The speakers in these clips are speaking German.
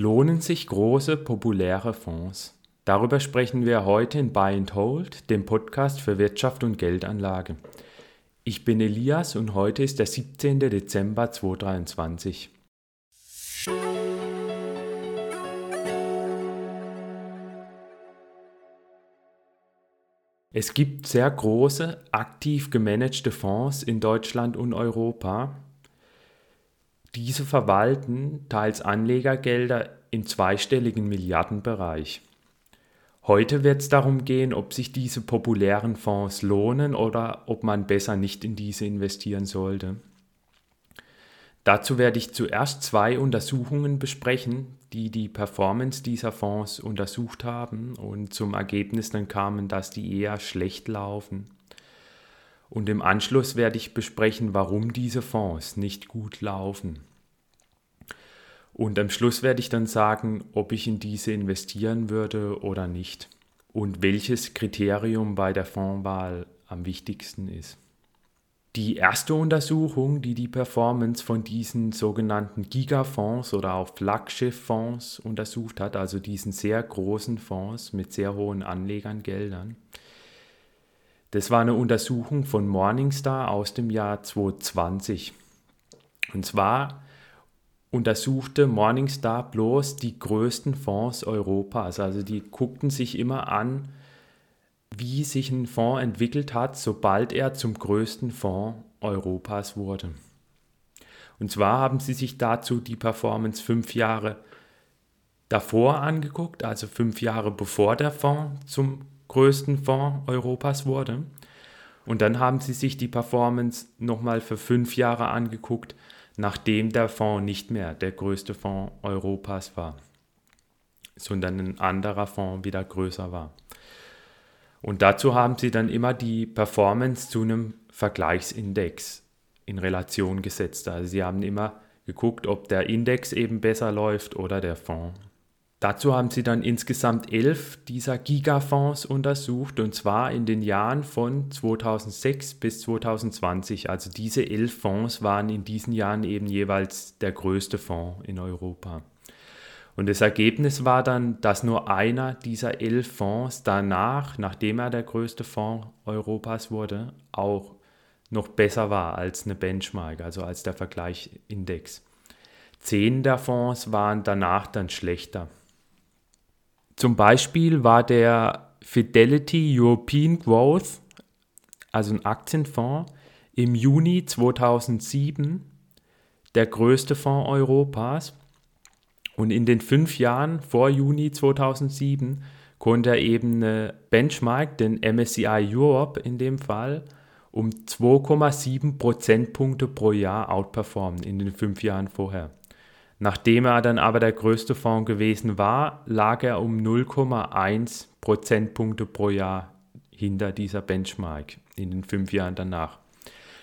Lohnen sich große, populäre Fonds? Darüber sprechen wir heute in Buy and Hold, dem Podcast für Wirtschaft und Geldanlage. Ich bin Elias und heute ist der 17. Dezember 2023. Es gibt sehr große, aktiv gemanagte Fonds in Deutschland und Europa, diese verwalten teils Anlegergelder im zweistelligen Milliardenbereich. Heute wird es darum gehen, ob sich diese populären Fonds lohnen oder ob man besser nicht in diese investieren sollte. Dazu werde ich zuerst zwei Untersuchungen besprechen, die die Performance dieser Fonds untersucht haben und zum Ergebnis dann kamen, dass die eher schlecht laufen. Und im Anschluss werde ich besprechen, warum diese Fonds nicht gut laufen. Und am Schluss werde ich dann sagen, ob ich in diese investieren würde oder nicht. Und welches Kriterium bei der Fondswahl am wichtigsten ist. Die erste Untersuchung, die die Performance von diesen sogenannten Gigafonds oder auch Flaggschiff-Fonds untersucht hat, also diesen sehr großen Fonds mit sehr hohen Anlegergeldern, das war eine Untersuchung von Morningstar aus dem Jahr 2020. Und zwar untersuchte Morningstar bloß die größten Fonds Europas. Also die guckten sich immer an, wie sich ein Fonds entwickelt hat, sobald er zum größten Fonds Europas wurde. Und zwar haben sie sich dazu die Performance fünf Jahre davor angeguckt, also fünf Jahre bevor der Fonds zum größten Fonds Europas wurde. Und dann haben sie sich die Performance nochmal für fünf Jahre angeguckt, nachdem der Fonds nicht mehr der größte Fonds Europas war, sondern ein anderer Fonds wieder größer war. Und dazu haben sie dann immer die Performance zu einem Vergleichsindex in Relation gesetzt. Also sie haben immer geguckt, ob der Index eben besser läuft oder der Fonds. Dazu haben sie dann insgesamt elf dieser Gigafonds untersucht und zwar in den Jahren von 2006 bis 2020. Also diese elf Fonds waren in diesen Jahren eben jeweils der größte Fonds in Europa. Und das Ergebnis war dann, dass nur einer dieser elf Fonds danach, nachdem er der größte Fonds Europas wurde, auch noch besser war als eine Benchmark, also als der Vergleichsindex. Zehn der Fonds waren danach dann schlechter. Zum Beispiel war der Fidelity European Growth, also ein Aktienfonds, im Juni 2007 der größte Fonds Europas. Und in den fünf Jahren vor Juni 2007 konnte er eben eine Benchmark, den MSCI Europe in dem Fall, um 2,7 Prozentpunkte pro Jahr outperformen in den fünf Jahren vorher. Nachdem er dann aber der größte Fonds gewesen war, lag er um 0,1 Prozentpunkte pro Jahr hinter dieser Benchmark in den fünf Jahren danach.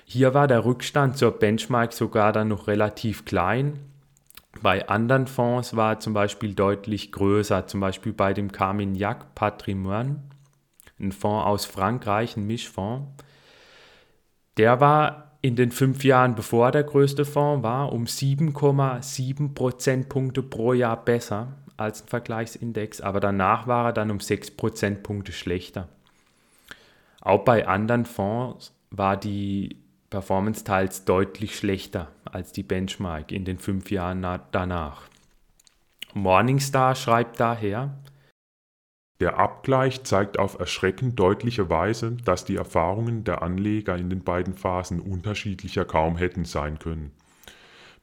Hier war der Rückstand zur Benchmark sogar dann noch relativ klein. Bei anderen Fonds war er zum Beispiel deutlich größer, zum Beispiel bei dem Carmignac Patrimoine, ein Fonds aus Frankreich, ein Mischfonds. Der war in den fünf Jahren, bevor der größte Fonds war, um 7,7 Prozentpunkte pro Jahr besser als ein Vergleichsindex, aber danach war er dann um 6 Prozentpunkte schlechter. Auch bei anderen Fonds war die Performance teils deutlich schlechter als die Benchmark in den fünf Jahren danach. Morningstar schreibt daher, der Abgleich zeigt auf erschreckend deutliche Weise, dass die Erfahrungen der Anleger in den beiden Phasen unterschiedlicher kaum hätten sein können.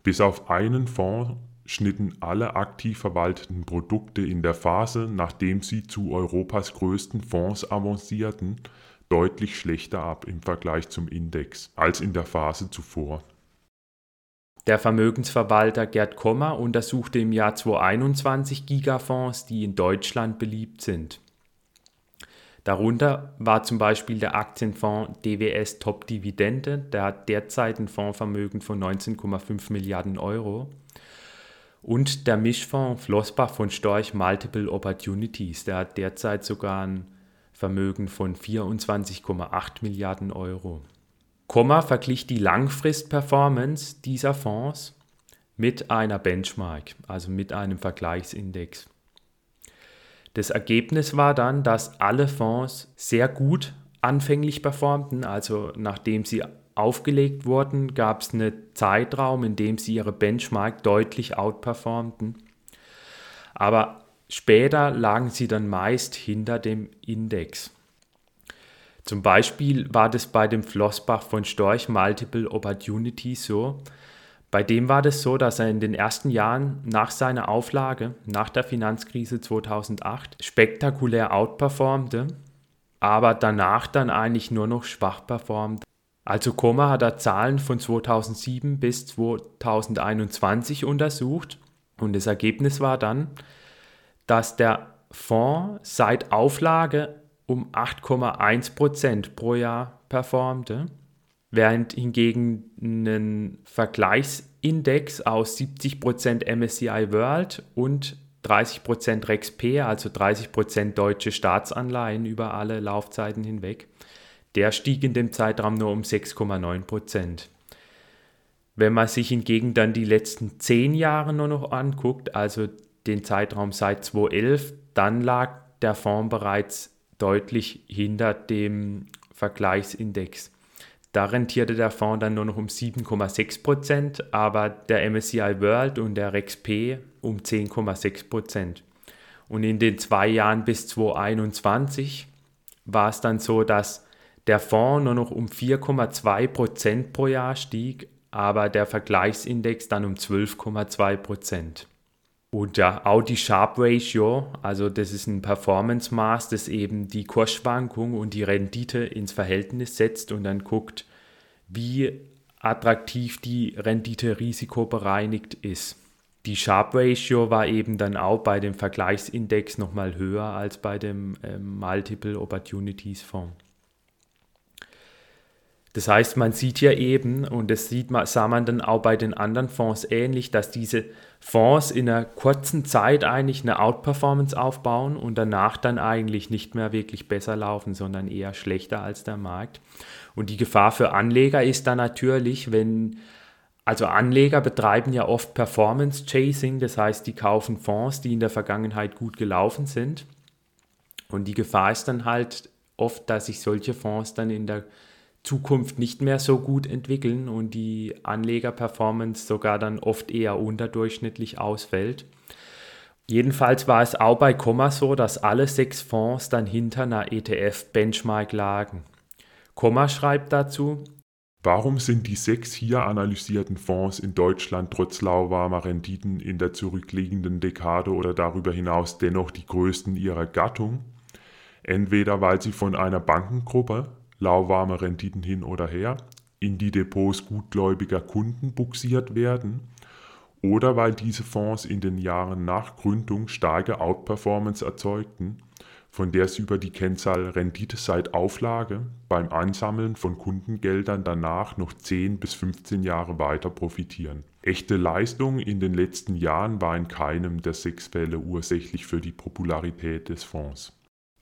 Bis auf einen Fonds schnitten alle aktiv verwalteten Produkte in der Phase, nachdem sie zu Europas größten Fonds avancierten, deutlich schlechter ab im Vergleich zum Index als in der Phase zuvor. Der Vermögensverwalter Gerd Kommer untersuchte im Jahr 2021 Gigafonds, die in Deutschland beliebt sind. Darunter war zum Beispiel der Aktienfonds DWS Top Dividende, der hat derzeit ein Fondsvermögen von 19,5 Milliarden Euro. Und der Mischfonds Flossbach von Storch Multiple Opportunities, der hat derzeit sogar ein Vermögen von 24,8 Milliarden Euro. Komma verglich die Langfrist-Performance dieser Fonds mit einer Benchmark, also mit einem Vergleichsindex. Das Ergebnis war dann, dass alle Fonds sehr gut anfänglich performten, also nachdem sie aufgelegt wurden, gab es einen Zeitraum, in dem sie ihre Benchmark deutlich outperformten. Aber später lagen sie dann meist hinter dem Index. Zum Beispiel war das bei dem Flossbach von Storch Multiple Opportunity so. Bei dem war das so, dass er in den ersten Jahren nach seiner Auflage, nach der Finanzkrise 2008, spektakulär outperformte, aber danach dann eigentlich nur noch schwach performte. Also Koma hat er Zahlen von 2007 bis 2021 untersucht und das Ergebnis war dann, dass der Fonds seit Auflage um 8,1% pro Jahr performte, während hingegen ein Vergleichsindex aus 70% MSCI World und 30% RexP, also 30% deutsche Staatsanleihen über alle Laufzeiten hinweg, der stieg in dem Zeitraum nur um 6,9% Wenn man sich hingegen dann die letzten zehn Jahre nur noch anguckt, also den Zeitraum seit 2011, dann lag der Fonds bereits deutlich hinter dem Vergleichsindex. Da rentierte der Fonds dann nur noch um 7,6 Prozent, aber der MSCI World und der RexP um 10,6 Prozent. Und in den zwei Jahren bis 2021 war es dann so, dass der Fonds nur noch um 4,2 Prozent pro Jahr stieg, aber der Vergleichsindex dann um 12,2 Prozent. Und ja, Audi Sharp Ratio, also das ist ein Performance-Maß, das eben die Kursschwankung und die Rendite ins Verhältnis setzt und dann guckt, wie attraktiv die Rendite risikobereinigt ist. Die Sharp Ratio war eben dann auch bei dem Vergleichsindex nochmal höher als bei dem äh, Multiple Opportunities Fonds. Das heißt, man sieht ja eben, und das sieht man, sah man dann auch bei den anderen Fonds ähnlich, dass diese Fonds in einer kurzen Zeit eigentlich eine Outperformance aufbauen und danach dann eigentlich nicht mehr wirklich besser laufen, sondern eher schlechter als der Markt. Und die Gefahr für Anleger ist dann natürlich, wenn, also Anleger betreiben ja oft Performance Chasing, das heißt, die kaufen Fonds, die in der Vergangenheit gut gelaufen sind. Und die Gefahr ist dann halt oft, dass sich solche Fonds dann in der Zukunft nicht mehr so gut entwickeln und die Anlegerperformance sogar dann oft eher unterdurchschnittlich ausfällt. Jedenfalls war es auch bei Komma so, dass alle sechs Fonds dann hinter einer ETF-Benchmark lagen. Komma schreibt dazu, Warum sind die sechs hier analysierten Fonds in Deutschland trotz lauwarmer Renditen in der zurückliegenden Dekade oder darüber hinaus dennoch die größten ihrer Gattung? Entweder weil sie von einer Bankengruppe, lauwarme Renditen hin oder her, in die Depots gutgläubiger Kunden buxiert werden oder weil diese Fonds in den Jahren nach Gründung starke Outperformance erzeugten, von der sie über die Kennzahl Rendite seit Auflage beim Ansammeln von Kundengeldern danach noch 10 bis 15 Jahre weiter profitieren. Echte Leistung in den letzten Jahren war in keinem der sechs Fälle ursächlich für die Popularität des Fonds.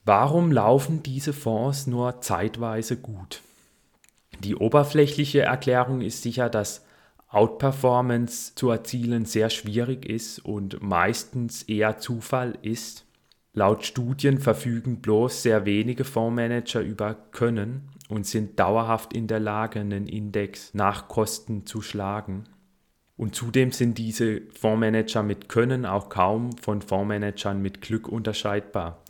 Warum laufen diese Fonds nur zeitweise gut? Die oberflächliche Erklärung ist sicher, dass Outperformance zu erzielen sehr schwierig ist und meistens eher Zufall ist. Laut Studien verfügen bloß sehr wenige Fondsmanager über Können und sind dauerhaft in der Lage, einen Index nach Kosten zu schlagen. Und zudem sind diese Fondsmanager mit Können auch kaum von Fondsmanagern mit Glück unterscheidbar.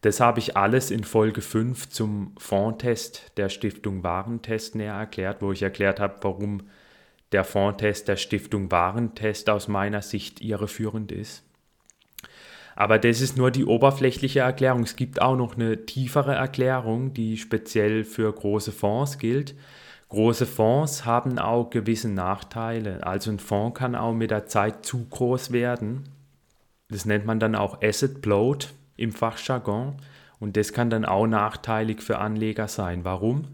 Das habe ich alles in Folge 5 zum Fondtest der Stiftung Warentest näher erklärt, wo ich erklärt habe, warum der Fondtest der Stiftung Warentest aus meiner Sicht irreführend ist. Aber das ist nur die oberflächliche Erklärung. Es gibt auch noch eine tiefere Erklärung, die speziell für große Fonds gilt. Große Fonds haben auch gewisse Nachteile. Also ein Fonds kann auch mit der Zeit zu groß werden. Das nennt man dann auch Asset Bloat im Fachjargon. Und das kann dann auch nachteilig für Anleger sein. Warum?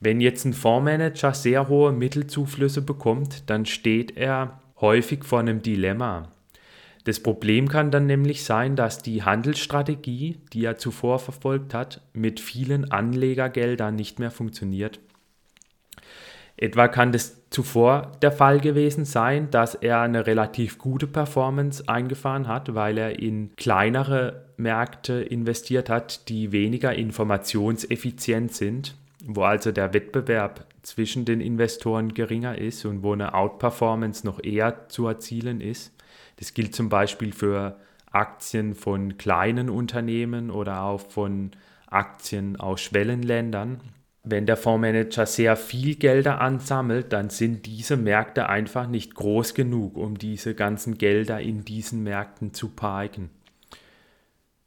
Wenn jetzt ein Fondsmanager sehr hohe Mittelzuflüsse bekommt, dann steht er häufig vor einem Dilemma. Das Problem kann dann nämlich sein, dass die Handelsstrategie, die er zuvor verfolgt hat, mit vielen Anlegergeldern nicht mehr funktioniert. Etwa kann das zuvor der Fall gewesen sein, dass er eine relativ gute Performance eingefahren hat, weil er in kleinere Märkte investiert hat, die weniger informationseffizient sind, wo also der Wettbewerb zwischen den Investoren geringer ist und wo eine Outperformance noch eher zu erzielen ist. Das gilt zum Beispiel für Aktien von kleinen Unternehmen oder auch von Aktien aus Schwellenländern. Wenn der Fondsmanager sehr viel Gelder ansammelt, dann sind diese Märkte einfach nicht groß genug, um diese ganzen Gelder in diesen Märkten zu parken.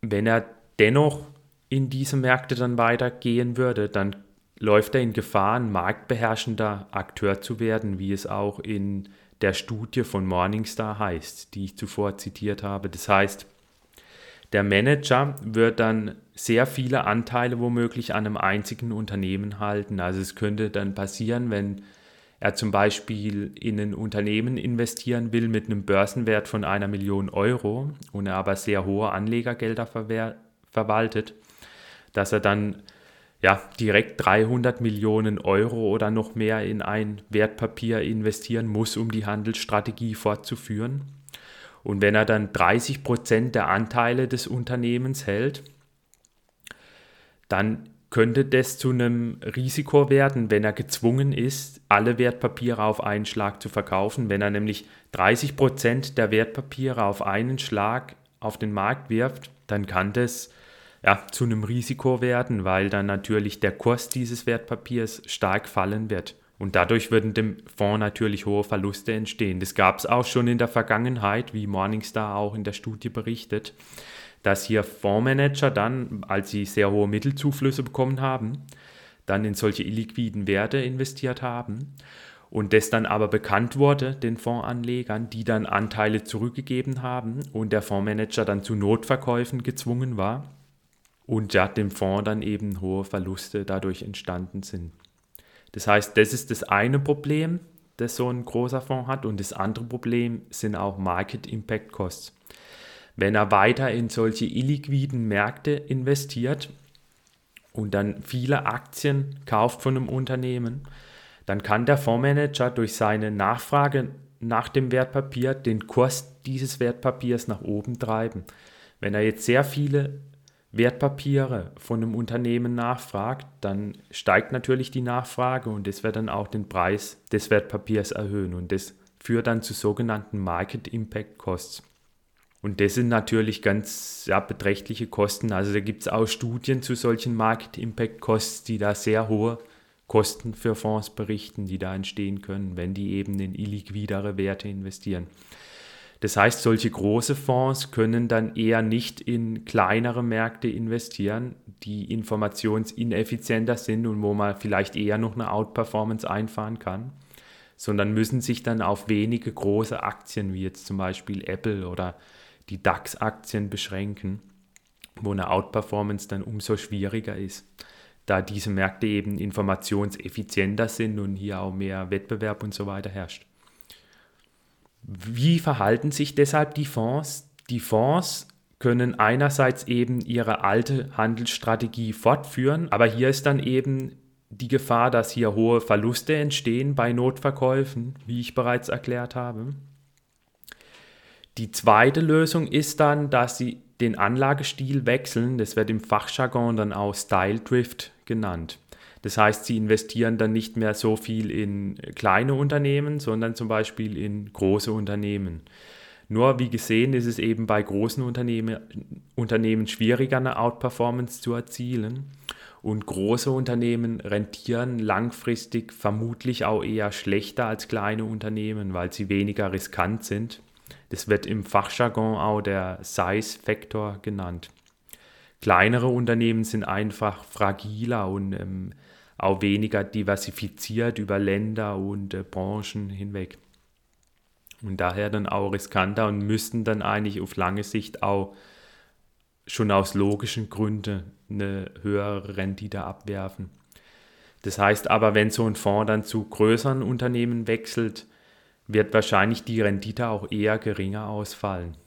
Wenn er dennoch in diese Märkte dann weitergehen würde, dann läuft er in Gefahr, ein marktbeherrschender Akteur zu werden, wie es auch in der Studie von Morningstar heißt, die ich zuvor zitiert habe. Das heißt, der Manager wird dann sehr viele Anteile womöglich an einem einzigen Unternehmen halten. Also es könnte dann passieren, wenn er zum Beispiel in ein Unternehmen investieren will mit einem Börsenwert von einer Million Euro und er aber sehr hohe Anlegergelder verwaltet, dass er dann ja, direkt 300 Millionen Euro oder noch mehr in ein Wertpapier investieren muss, um die Handelsstrategie fortzuführen. Und wenn er dann 30 Prozent der Anteile des Unternehmens hält, dann könnte das zu einem Risiko werden, wenn er gezwungen ist, alle Wertpapiere auf einen Schlag zu verkaufen. Wenn er nämlich 30 Prozent der Wertpapiere auf einen Schlag auf den Markt wirft, dann kann das ja, zu einem Risiko werden, weil dann natürlich der Kurs dieses Wertpapiers stark fallen wird. Und dadurch würden dem Fonds natürlich hohe Verluste entstehen. Das gab es auch schon in der Vergangenheit, wie Morningstar auch in der Studie berichtet, dass hier Fondsmanager dann, als sie sehr hohe Mittelzuflüsse bekommen haben, dann in solche illiquiden Werte investiert haben und das dann aber bekannt wurde den Fondsanlegern, die dann Anteile zurückgegeben haben und der Fondsmanager dann zu Notverkäufen gezwungen war und ja, dem Fonds dann eben hohe Verluste dadurch entstanden sind. Das heißt, das ist das eine Problem, das so ein großer Fonds hat. Und das andere Problem sind auch Market Impact Costs. Wenn er weiter in solche illiquiden Märkte investiert und dann viele Aktien kauft von einem Unternehmen, dann kann der Fondsmanager durch seine Nachfrage nach dem Wertpapier den Kurs dieses Wertpapiers nach oben treiben. Wenn er jetzt sehr viele Wertpapiere von einem Unternehmen nachfragt, dann steigt natürlich die Nachfrage und das wird dann auch den Preis des Wertpapiers erhöhen und das führt dann zu sogenannten Market Impact Costs. Und das sind natürlich ganz ja, beträchtliche Kosten. Also da gibt es auch Studien zu solchen Market Impact Costs, die da sehr hohe Kosten für Fonds berichten, die da entstehen können, wenn die eben in illiquidere Werte investieren. Das heißt, solche große Fonds können dann eher nicht in kleinere Märkte investieren, die informationsineffizienter sind und wo man vielleicht eher noch eine Outperformance einfahren kann, sondern müssen sich dann auf wenige große Aktien wie jetzt zum Beispiel Apple oder die DAX-Aktien beschränken, wo eine Outperformance dann umso schwieriger ist, da diese Märkte eben informationseffizienter sind und hier auch mehr Wettbewerb und so weiter herrscht. Wie verhalten sich deshalb die Fonds? Die Fonds können einerseits eben ihre alte Handelsstrategie fortführen, aber hier ist dann eben die Gefahr, dass hier hohe Verluste entstehen bei Notverkäufen, wie ich bereits erklärt habe. Die zweite Lösung ist dann, dass sie den Anlagestil wechseln. Das wird im Fachjargon dann auch Style Drift genannt. Das heißt, sie investieren dann nicht mehr so viel in kleine Unternehmen, sondern zum Beispiel in große Unternehmen. Nur wie gesehen ist es eben bei großen Unternehmen, Unternehmen schwieriger, eine Outperformance zu erzielen. Und große Unternehmen rentieren langfristig vermutlich auch eher schlechter als kleine Unternehmen, weil sie weniger riskant sind. Das wird im Fachjargon auch der Size-Faktor genannt. Kleinere Unternehmen sind einfach fragiler und ähm, auch weniger diversifiziert über Länder und äh, Branchen hinweg. Und daher dann auch riskanter und müssten dann eigentlich auf lange Sicht auch schon aus logischen Gründen eine höhere Rendite abwerfen. Das heißt aber, wenn so ein Fonds dann zu größeren Unternehmen wechselt, wird wahrscheinlich die Rendite auch eher geringer ausfallen.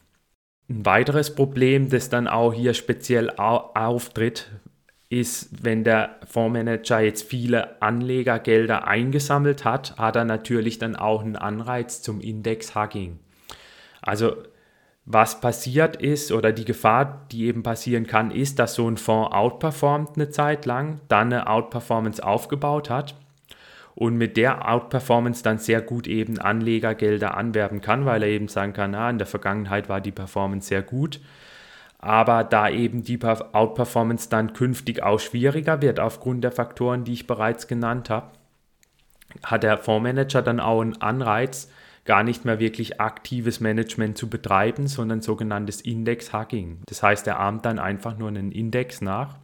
Ein weiteres Problem, das dann auch hier speziell auftritt, ist, wenn der Fondsmanager jetzt viele Anlegergelder eingesammelt hat, hat er natürlich dann auch einen Anreiz zum Index-Hugging. Also was passiert ist oder die Gefahr, die eben passieren kann, ist, dass so ein Fonds outperformt eine Zeit lang, dann eine Outperformance aufgebaut hat und mit der Outperformance dann sehr gut eben Anlegergelder anwerben kann, weil er eben sagen kann, ah, in der Vergangenheit war die Performance sehr gut. Aber da eben die Outperformance dann künftig auch schwieriger wird aufgrund der Faktoren, die ich bereits genannt habe, hat der Fondsmanager dann auch einen Anreiz, gar nicht mehr wirklich aktives Management zu betreiben, sondern sogenanntes Index-Hugging. Das heißt, er ahmt dann einfach nur einen Index nach.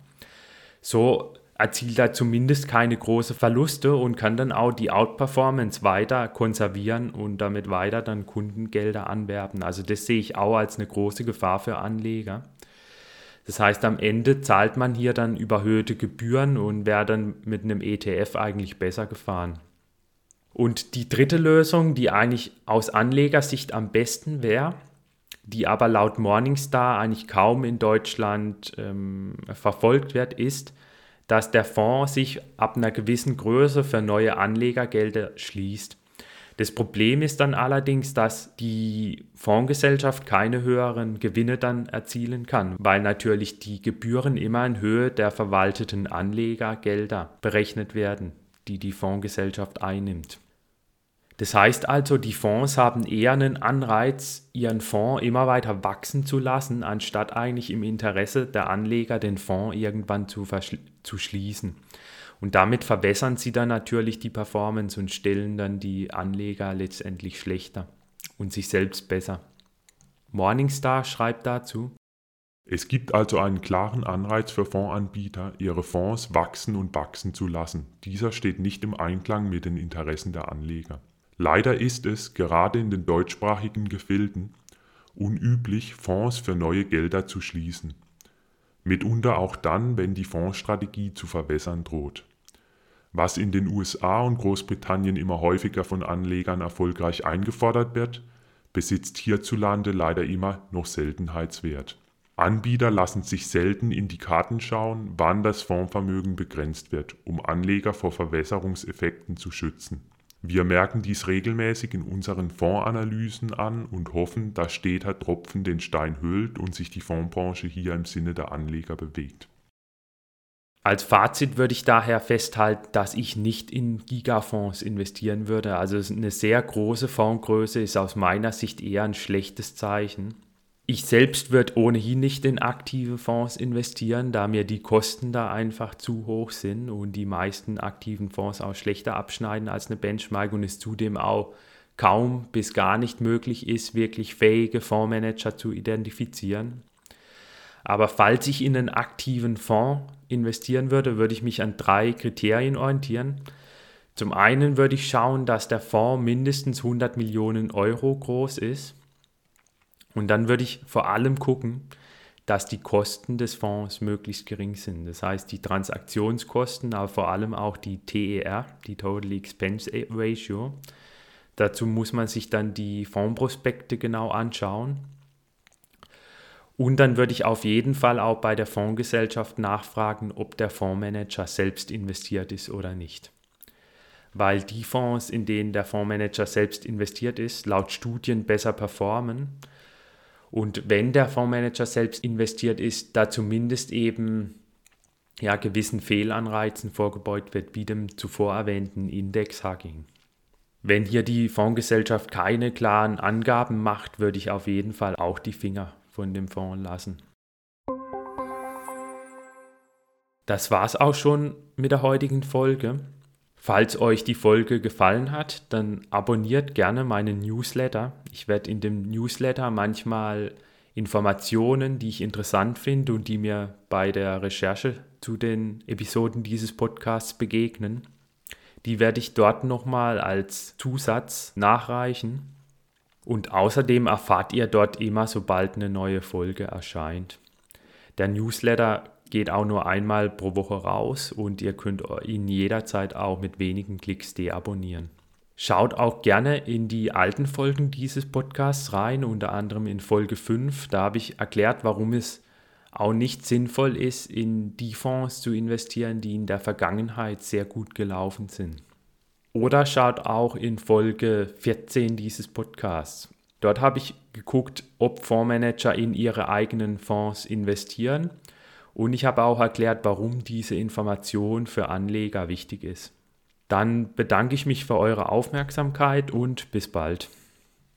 So erzielt er zumindest keine großen Verluste und kann dann auch die Outperformance weiter konservieren und damit weiter dann Kundengelder anwerben. Also das sehe ich auch als eine große Gefahr für Anleger. Das heißt, am Ende zahlt man hier dann überhöhte Gebühren und wäre dann mit einem ETF eigentlich besser gefahren. Und die dritte Lösung, die eigentlich aus Anlegersicht am besten wäre, die aber laut Morningstar eigentlich kaum in Deutschland ähm, verfolgt wird, ist, dass der Fonds sich ab einer gewissen Größe für neue Anlegergelder schließt. Das Problem ist dann allerdings, dass die Fondsgesellschaft keine höheren Gewinne dann erzielen kann, weil natürlich die Gebühren immer in Höhe der verwalteten Anlegergelder berechnet werden, die die Fondsgesellschaft einnimmt. Das heißt also, die Fonds haben eher einen Anreiz, ihren Fonds immer weiter wachsen zu lassen, anstatt eigentlich im Interesse der Anleger den Fonds irgendwann zu, zu schließen. Und damit verbessern sie dann natürlich die Performance und stellen dann die Anleger letztendlich schlechter und sich selbst besser. Morningstar schreibt dazu, es gibt also einen klaren Anreiz für Fondsanbieter, ihre Fonds wachsen und wachsen zu lassen. Dieser steht nicht im Einklang mit den Interessen der Anleger. Leider ist es, gerade in den deutschsprachigen Gefilden, unüblich, Fonds für neue Gelder zu schließen. Mitunter auch dann, wenn die Fondsstrategie zu verwässern droht. Was in den USA und Großbritannien immer häufiger von Anlegern erfolgreich eingefordert wird, besitzt hierzulande leider immer noch Seltenheitswert. Anbieter lassen sich selten in die Karten schauen, wann das Fondsvermögen begrenzt wird, um Anleger vor Verwässerungseffekten zu schützen. Wir merken dies regelmäßig in unseren Fondsanalysen an und hoffen, dass steter Tropfen den Stein hüllt und sich die Fondsbranche hier im Sinne der Anleger bewegt. Als Fazit würde ich daher festhalten, dass ich nicht in Gigafonds investieren würde. Also eine sehr große Fondsgröße ist aus meiner Sicht eher ein schlechtes Zeichen. Ich selbst würde ohnehin nicht in aktive Fonds investieren, da mir die Kosten da einfach zu hoch sind und die meisten aktiven Fonds auch schlechter abschneiden als eine Benchmark und es zudem auch kaum bis gar nicht möglich ist, wirklich fähige Fondsmanager zu identifizieren. Aber falls ich in einen aktiven Fonds investieren würde, würde ich mich an drei Kriterien orientieren. Zum einen würde ich schauen, dass der Fonds mindestens 100 Millionen Euro groß ist. Und dann würde ich vor allem gucken, dass die Kosten des Fonds möglichst gering sind. Das heißt, die Transaktionskosten, aber vor allem auch die TER, die Total Expense Ratio. Dazu muss man sich dann die Fondsprospekte genau anschauen. Und dann würde ich auf jeden Fall auch bei der Fondsgesellschaft nachfragen, ob der Fondsmanager selbst investiert ist oder nicht. Weil die Fonds, in denen der Fondsmanager selbst investiert ist, laut Studien besser performen und wenn der Fondsmanager selbst investiert ist, da zumindest eben ja, gewissen Fehlanreizen vorgebeugt wird, wie dem zuvor erwähnten Index-Hugging. Wenn hier die Fondsgesellschaft keine klaren Angaben macht, würde ich auf jeden Fall auch die Finger von dem Fonds lassen. Das war's auch schon mit der heutigen Folge. Falls euch die Folge gefallen hat, dann abonniert gerne meinen Newsletter. Ich werde in dem Newsletter manchmal Informationen, die ich interessant finde und die mir bei der Recherche zu den Episoden dieses Podcasts begegnen, die werde ich dort nochmal als Zusatz nachreichen. Und außerdem erfahrt ihr dort immer, sobald eine neue Folge erscheint. Der Newsletter geht auch nur einmal pro Woche raus und ihr könnt ihn jederzeit auch mit wenigen Klicks deabonnieren. Schaut auch gerne in die alten Folgen dieses Podcasts rein, unter anderem in Folge 5. Da habe ich erklärt, warum es auch nicht sinnvoll ist, in die Fonds zu investieren, die in der Vergangenheit sehr gut gelaufen sind. Oder schaut auch in Folge 14 dieses Podcasts. Dort habe ich geguckt, ob Fondsmanager in ihre eigenen Fonds investieren und ich habe auch erklärt, warum diese Information für Anleger wichtig ist. Dann bedanke ich mich für eure Aufmerksamkeit und bis bald.